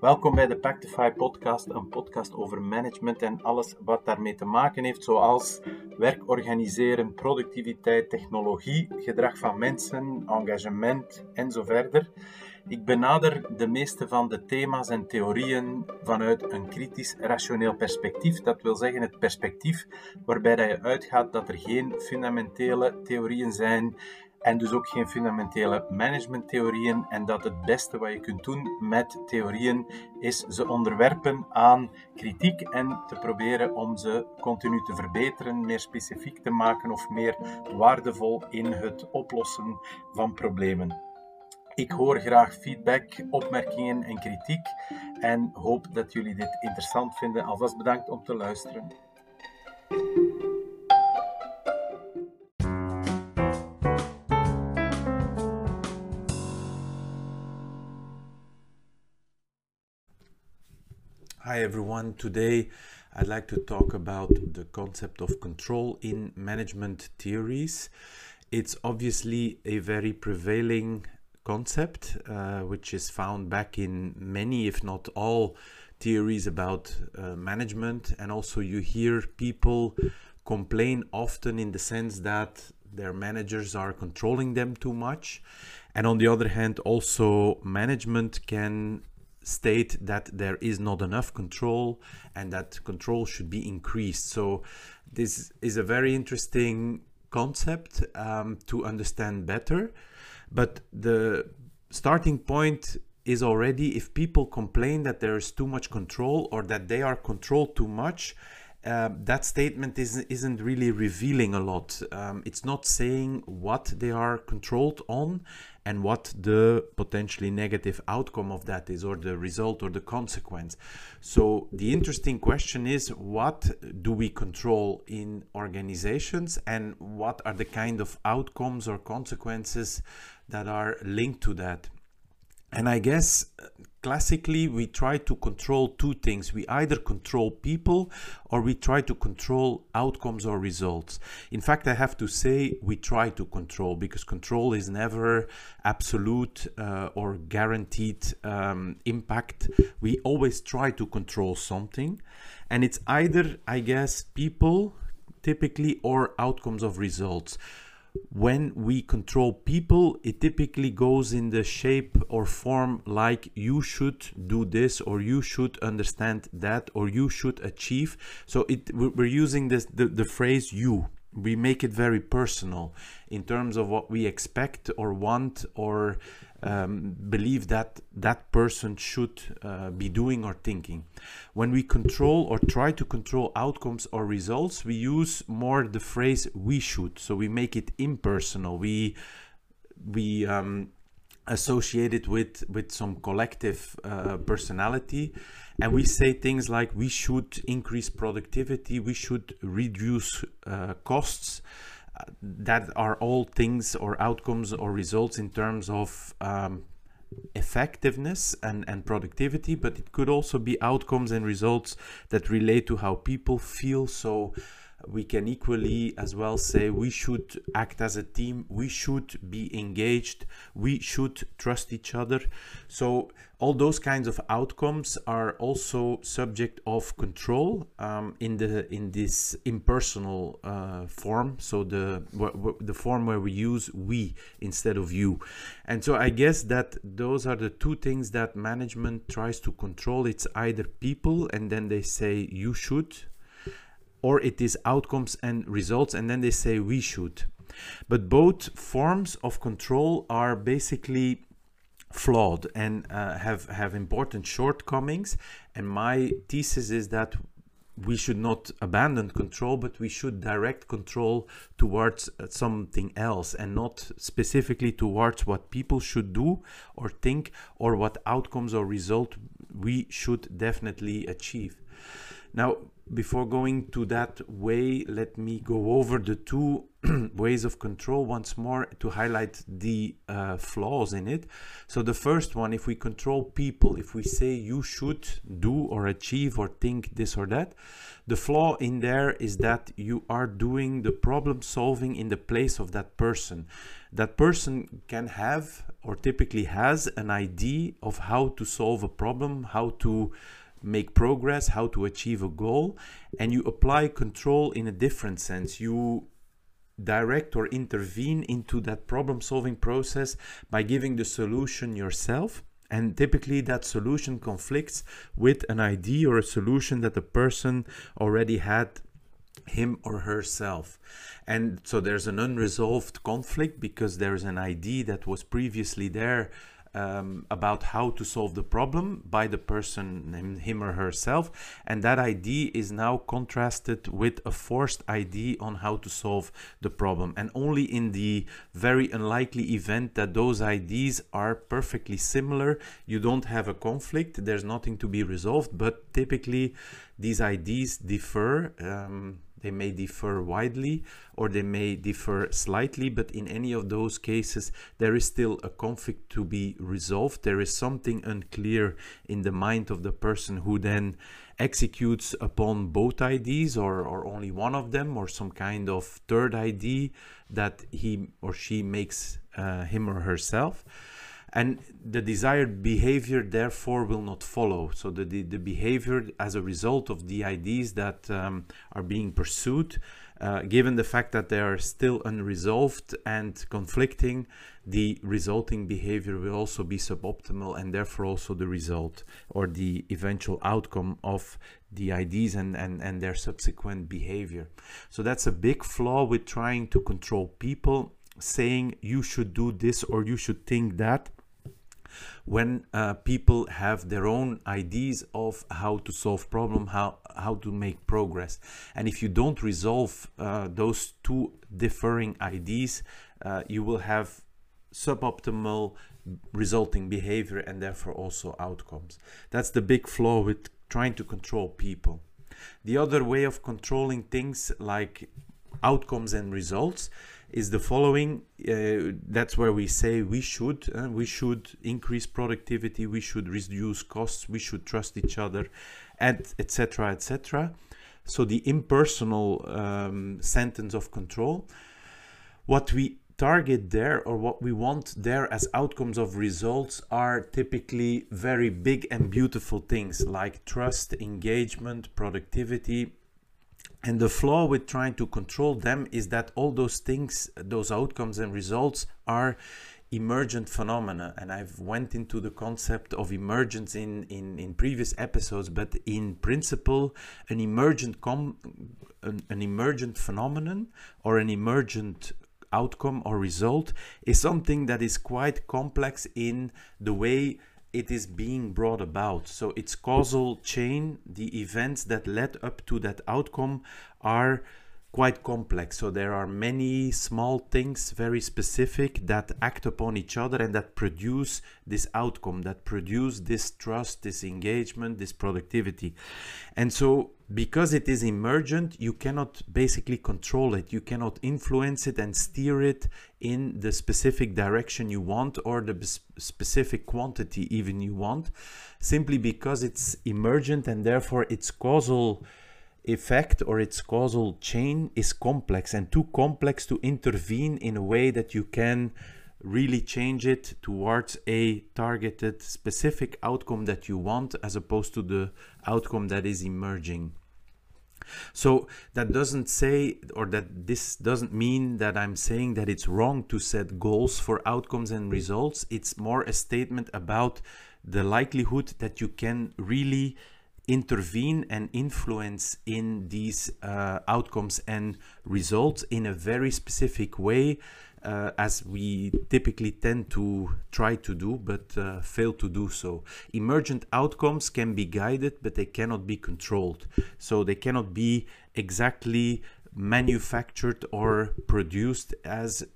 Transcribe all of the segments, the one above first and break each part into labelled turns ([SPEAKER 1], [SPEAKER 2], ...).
[SPEAKER 1] Welkom bij de Pactify podcast, een podcast over management en alles wat daarmee te maken heeft, zoals werk organiseren, productiviteit, technologie, gedrag van mensen, engagement en zo verder. Ik benader de meeste van de thema's en theorieën vanuit een kritisch rationeel perspectief. Dat wil zeggen het perspectief waarbij dat je uitgaat dat er geen fundamentele theorieën zijn en dus ook geen fundamentele managementtheorieën en dat het beste wat je kunt doen met theorieën is ze onderwerpen aan kritiek en te proberen om ze continu te verbeteren, meer specifiek te maken of meer waardevol in het oplossen van problemen. Ik hoor graag feedback, opmerkingen en kritiek en hoop dat jullie dit interessant vinden. Alvast bedankt om te luisteren. Hi everyone. Today I'd like to talk about the concept of control in management theories. It's obviously a very prevailing concept uh, which is found back in many, if not all, theories about uh, management. And also, you hear people complain often in the sense that their managers are controlling them too much. And on the other hand, also management can state that there is not enough control and that control should be increased. So this is a very interesting concept um, to understand better. But the starting point is already if people complain that there is too much control or that they are controlled too much, uh, that statement isn't, isn't really revealing a lot. Um, it's not saying what they are controlled on and what the potentially negative outcome of that is, or the result or the consequence. So, the interesting question is what do we control in organizations, and what are the kind of outcomes or consequences that are linked to that? And I guess classically we try to control two things. We either control people or we try to control outcomes or results. In fact, I have to say we try to control because control is never absolute uh, or guaranteed um, impact. We always try to control something. And it's either, I guess, people typically or outcomes of results when we control people, it typically goes in the shape or form like you should do this, or you should understand that, or you should achieve. So it we're using this the, the phrase you. We make it very personal in terms of what we expect or want or um, believe that that person should uh, be doing or thinking. When we control or try to control outcomes or results, we use more the phrase "we should." So we make it impersonal. We we um, associate it with with some collective uh, personality, and we say things like we should increase productivity, we should reduce uh, costs that are all things or outcomes or results in terms of um, effectiveness and, and productivity, but it could also be outcomes and results that relate to how people feel. So we can equally as well say we should act as a team, we should be engaged, we should trust each other. So all those kinds of outcomes are also subject of control um, in the in this impersonal uh, form. So the the form where we use we instead of you, and so I guess that those are the two things that management tries to control. It's either people, and then they say you should or it is outcomes and results, and then they say we should. But both forms of control are basically flawed and uh, have have important shortcomings. And my thesis is that we should not abandon control, but we should direct control towards uh, something else and not specifically towards what people should do or think or what outcomes or result we should definitely achieve. Now, before going to that way, let me go over the two ways of control once more to highlight the uh, flaws in it. So the first one, if we control people, if we say you should do or achieve or think this or that, the flaw in there is that you are doing the problem solving in the place of that person. That person can have or typically has an idea of how to solve a problem, how to make progress, how to achieve a goal, and you apply control in a different sense. You direct or intervene into that problem solving process by giving the solution yourself. And typically, that solution conflicts with an idea or a solution that the person already had him or herself. And so there's an unresolved conflict because there's an idea that was previously there um, about how to solve the problem by the person, him or herself. And that idea is now contrasted with a forced idea on how to solve the problem. And only in the very unlikely event that those ideas are perfectly similar, you don't have a conflict, there's nothing to be resolved. But typically, these ideas differ. Um, they may differ widely or they may differ slightly, but in any of those cases, there is still a conflict to be resolved. There is something unclear in the mind of the person who then executes upon both IDs or, or only one of them or some kind of third ID that he or she makes uh, him or herself and the desired behavior therefore will not follow. So the, the, the behavior as a result of the ideas that um, are being pursued uh, given the fact that they are still unresolved and conflicting the resulting behavior will also be suboptimal and therefore also the result or the eventual outcome of the IDs and, and, and their subsequent behavior. So that's a big flaw with trying to control people saying you should do this or you should think that when uh, people have their own ideas of how to solve problem how how to make progress. And if you don't resolve uh, those two differing ideas uh, you will have suboptimal resulting behavior and therefore also outcomes. That's the big flaw with trying to control people. The other way of controlling things like outcomes and results is the following uh, that's where we say we should uh, we should increase productivity we should reduce costs we should trust each other and etc etc so the impersonal um, sentence of control what we target there or what we want there as outcomes of results are typically very big and beautiful things like trust engagement productivity and the flaw with trying to control them is that all those things, those outcomes and results are emergent phenomena. And i've went into the concept of emergence in in, in previous episodes but in principle an emergent com an, an emergent phenomenon or an emergent outcome or result is something that is quite complex in the way it is being brought about. So its causal chain, the events that led up to that outcome are quite complex. So there are many small things, very specific, that act upon each other and that produce this outcome, that produce this trust, this engagement, this productivity. And so because it is emergent, you cannot basically control it. You cannot influence it and steer it in the specific direction you want or the specific quantity even you want, simply because it's emergent and therefore its causal effect or its causal chain is complex and too complex to intervene in a way that you can really change it towards a targeted specific outcome that you want as opposed to the outcome that is emerging. So that doesn't say, or that this doesn't mean that I'm saying that it's wrong to set goals for outcomes and results. It's more a statement about the likelihood that you can really intervene and influence in these uh, outcomes and results in a very specific way uh, as we typically tend to try to do but uh, fail to do so. Emergent outcomes can be guided but they cannot be controlled. So they cannot be exactly manufactured or produced as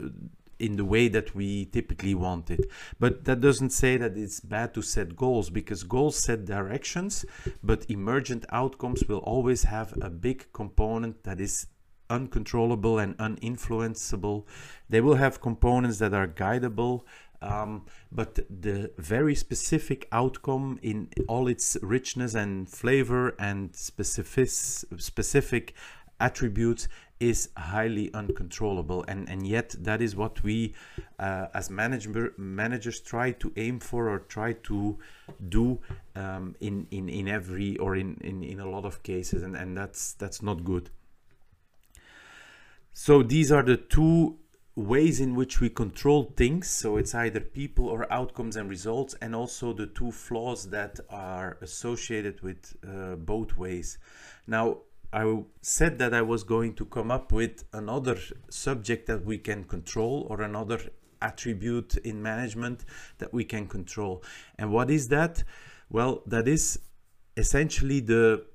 [SPEAKER 1] in the way that we typically want it. But that doesn't say that it's bad to set goals because goals set directions, but emergent outcomes will always have a big component that is uncontrollable and uninfluenceable. They will have components that are guidable, um, but the very specific outcome in all its richness and flavor and specific specific attributes is highly uncontrollable and and yet that is what we uh, as manager managers try to aim for or try to do um, in in in every or in, in in a lot of cases and and that's that's not good so these are the two ways in which we control things. So it's either people or outcomes and results, and also the two flaws that are associated with uh, both ways. Now, I said that I was going to come up with another subject that we can control or another attribute in management that we can control. And what is that? Well, that is essentially the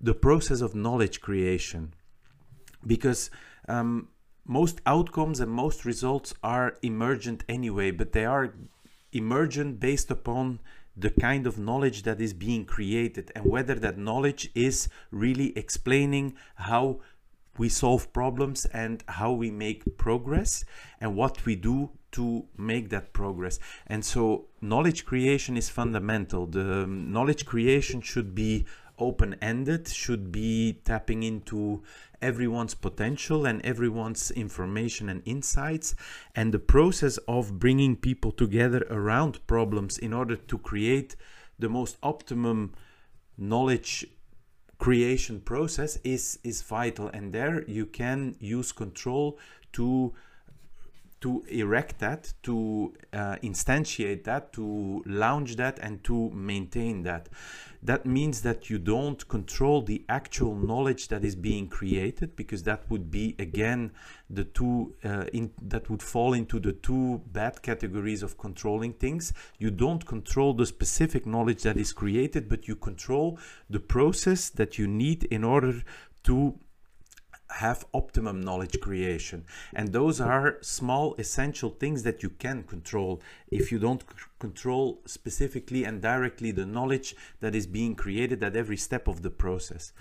[SPEAKER 1] the process of knowledge creation because um, most outcomes and most results are emergent anyway, but they are emergent based upon the kind of knowledge that is being created and whether that knowledge is really explaining how we solve problems and how we make progress and what we do to make that progress. And so knowledge creation is fundamental. The knowledge creation should be open-ended, should be tapping into everyone's potential and everyone's information and insights and the process of bringing people together around problems in order to create the most optimum knowledge creation process is is vital. And there you can use control to to erect that, to uh, instantiate that, to launch that, and to maintain that. That means that you don't control the actual knowledge that is being created, because that would be again the two uh, in, that would fall into the two bad categories of controlling things. You don't control the specific knowledge that is created, but you control the process that you need in order to have optimum knowledge creation. And those are small essential things that you can control if you don't control specifically and directly the knowledge that is being created at every step of the process.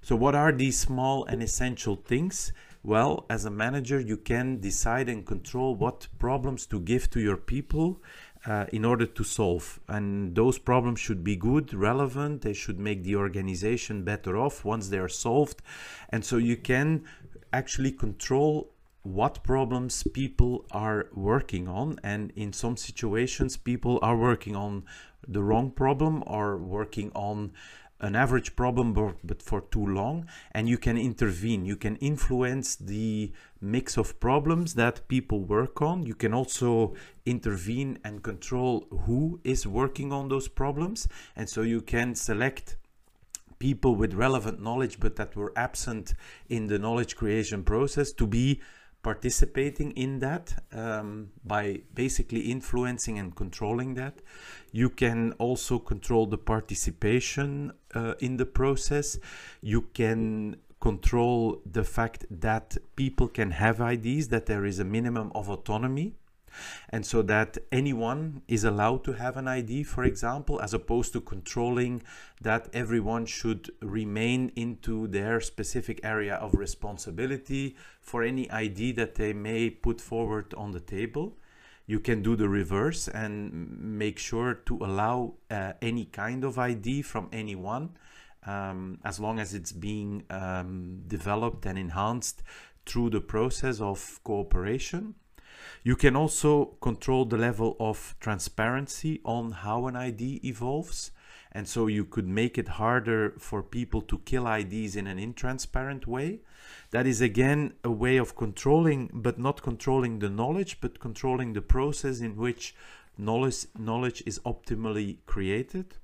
[SPEAKER 1] So what are these small and essential things? Well, as a manager, you can decide and control what problems to give to your people uh, in order to solve. And those problems should be good, relevant, they should make the organization better off once they are solved. And so you can actually control what problems people are working on. And in some situations, people are working on the wrong problem or working on an average problem but for too long and you can intervene. You can influence the mix of problems that people work on. You can also intervene and control who is working on those problems. And so you can select people with relevant knowledge but that were absent in the knowledge creation process to be participating in that um, by basically influencing and controlling that. You can also control the participation uh, in the process. You can control the fact that people can have ideas, that there is a minimum of autonomy and so that anyone is allowed to have an ID, for example, as opposed to controlling that everyone should remain into their specific area of responsibility for any ID that they may put forward on the table. You can do the reverse and make sure to allow uh, any kind of ID from anyone um, as long as it's being um, developed and enhanced through the process of cooperation. You can also control the level of transparency on how an ID evolves. And so you could make it harder for people to kill IDs in an intransparent way. That is again a way of controlling, but not controlling the knowledge, but controlling the process in which knowledge, knowledge is optimally created.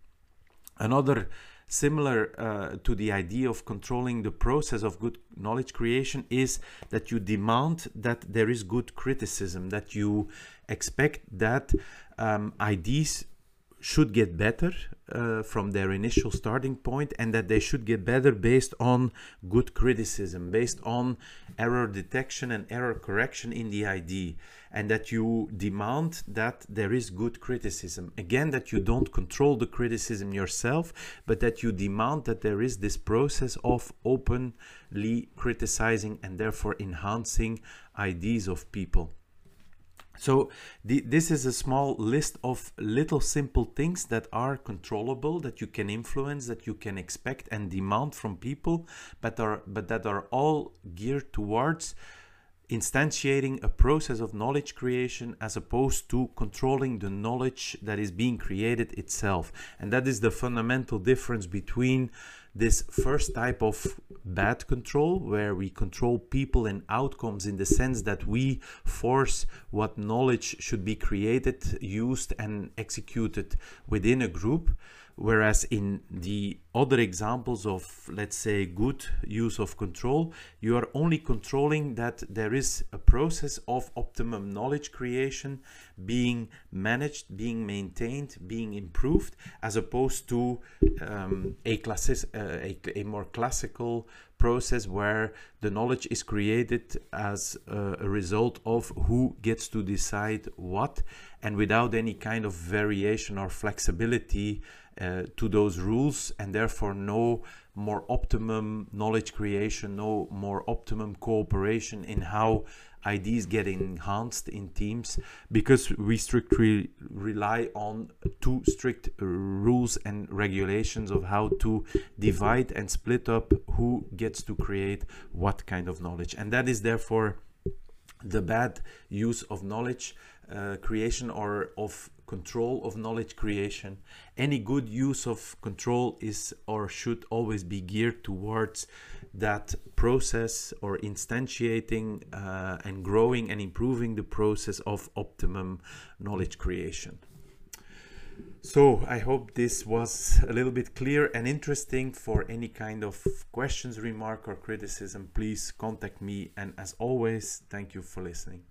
[SPEAKER 1] Another similar uh, to the idea of controlling the process of good knowledge creation is that you demand that there is good criticism, that you expect that um, ideas should get better uh, from their initial starting point and that they should get better based on good criticism, based on error detection and error correction in the ID, and that you demand that there is good criticism. Again, that you don't control the criticism yourself, but that you demand that there is this process of openly criticizing and therefore enhancing ideas of people. So the, this is a small list of little simple things that are controllable, that you can influence, that you can expect and demand from people, but are but that are all geared towards instantiating a process of knowledge creation as opposed to controlling the knowledge that is being created itself. And that is the fundamental difference between this first type of bad control where we control people and outcomes in the sense that we force what knowledge should be created used and executed within a group Whereas in the other examples of, let's say, good use of control, you are only controlling that there is a process of optimum knowledge creation being managed, being maintained, being improved, as opposed to um, a, uh, a, a more classical process where the knowledge is created as a, result of who gets to decide what and without any kind of variation or flexibility uh, to those rules and therefore no more optimum knowledge creation, no more optimum cooperation in how IDs get enhanced in teams because we strictly rely on two strict rules and regulations of how to divide and split up who gets to create what kind of knowledge. And that is therefore the bad use of knowledge uh, creation or of control of knowledge creation. Any good use of control is or should always be geared towards that process or instantiating uh, and growing and improving the process of optimum knowledge creation. So I hope this was a little bit clear and interesting. For any kind of questions, remark or criticism, please contact me. And as always, thank you for listening.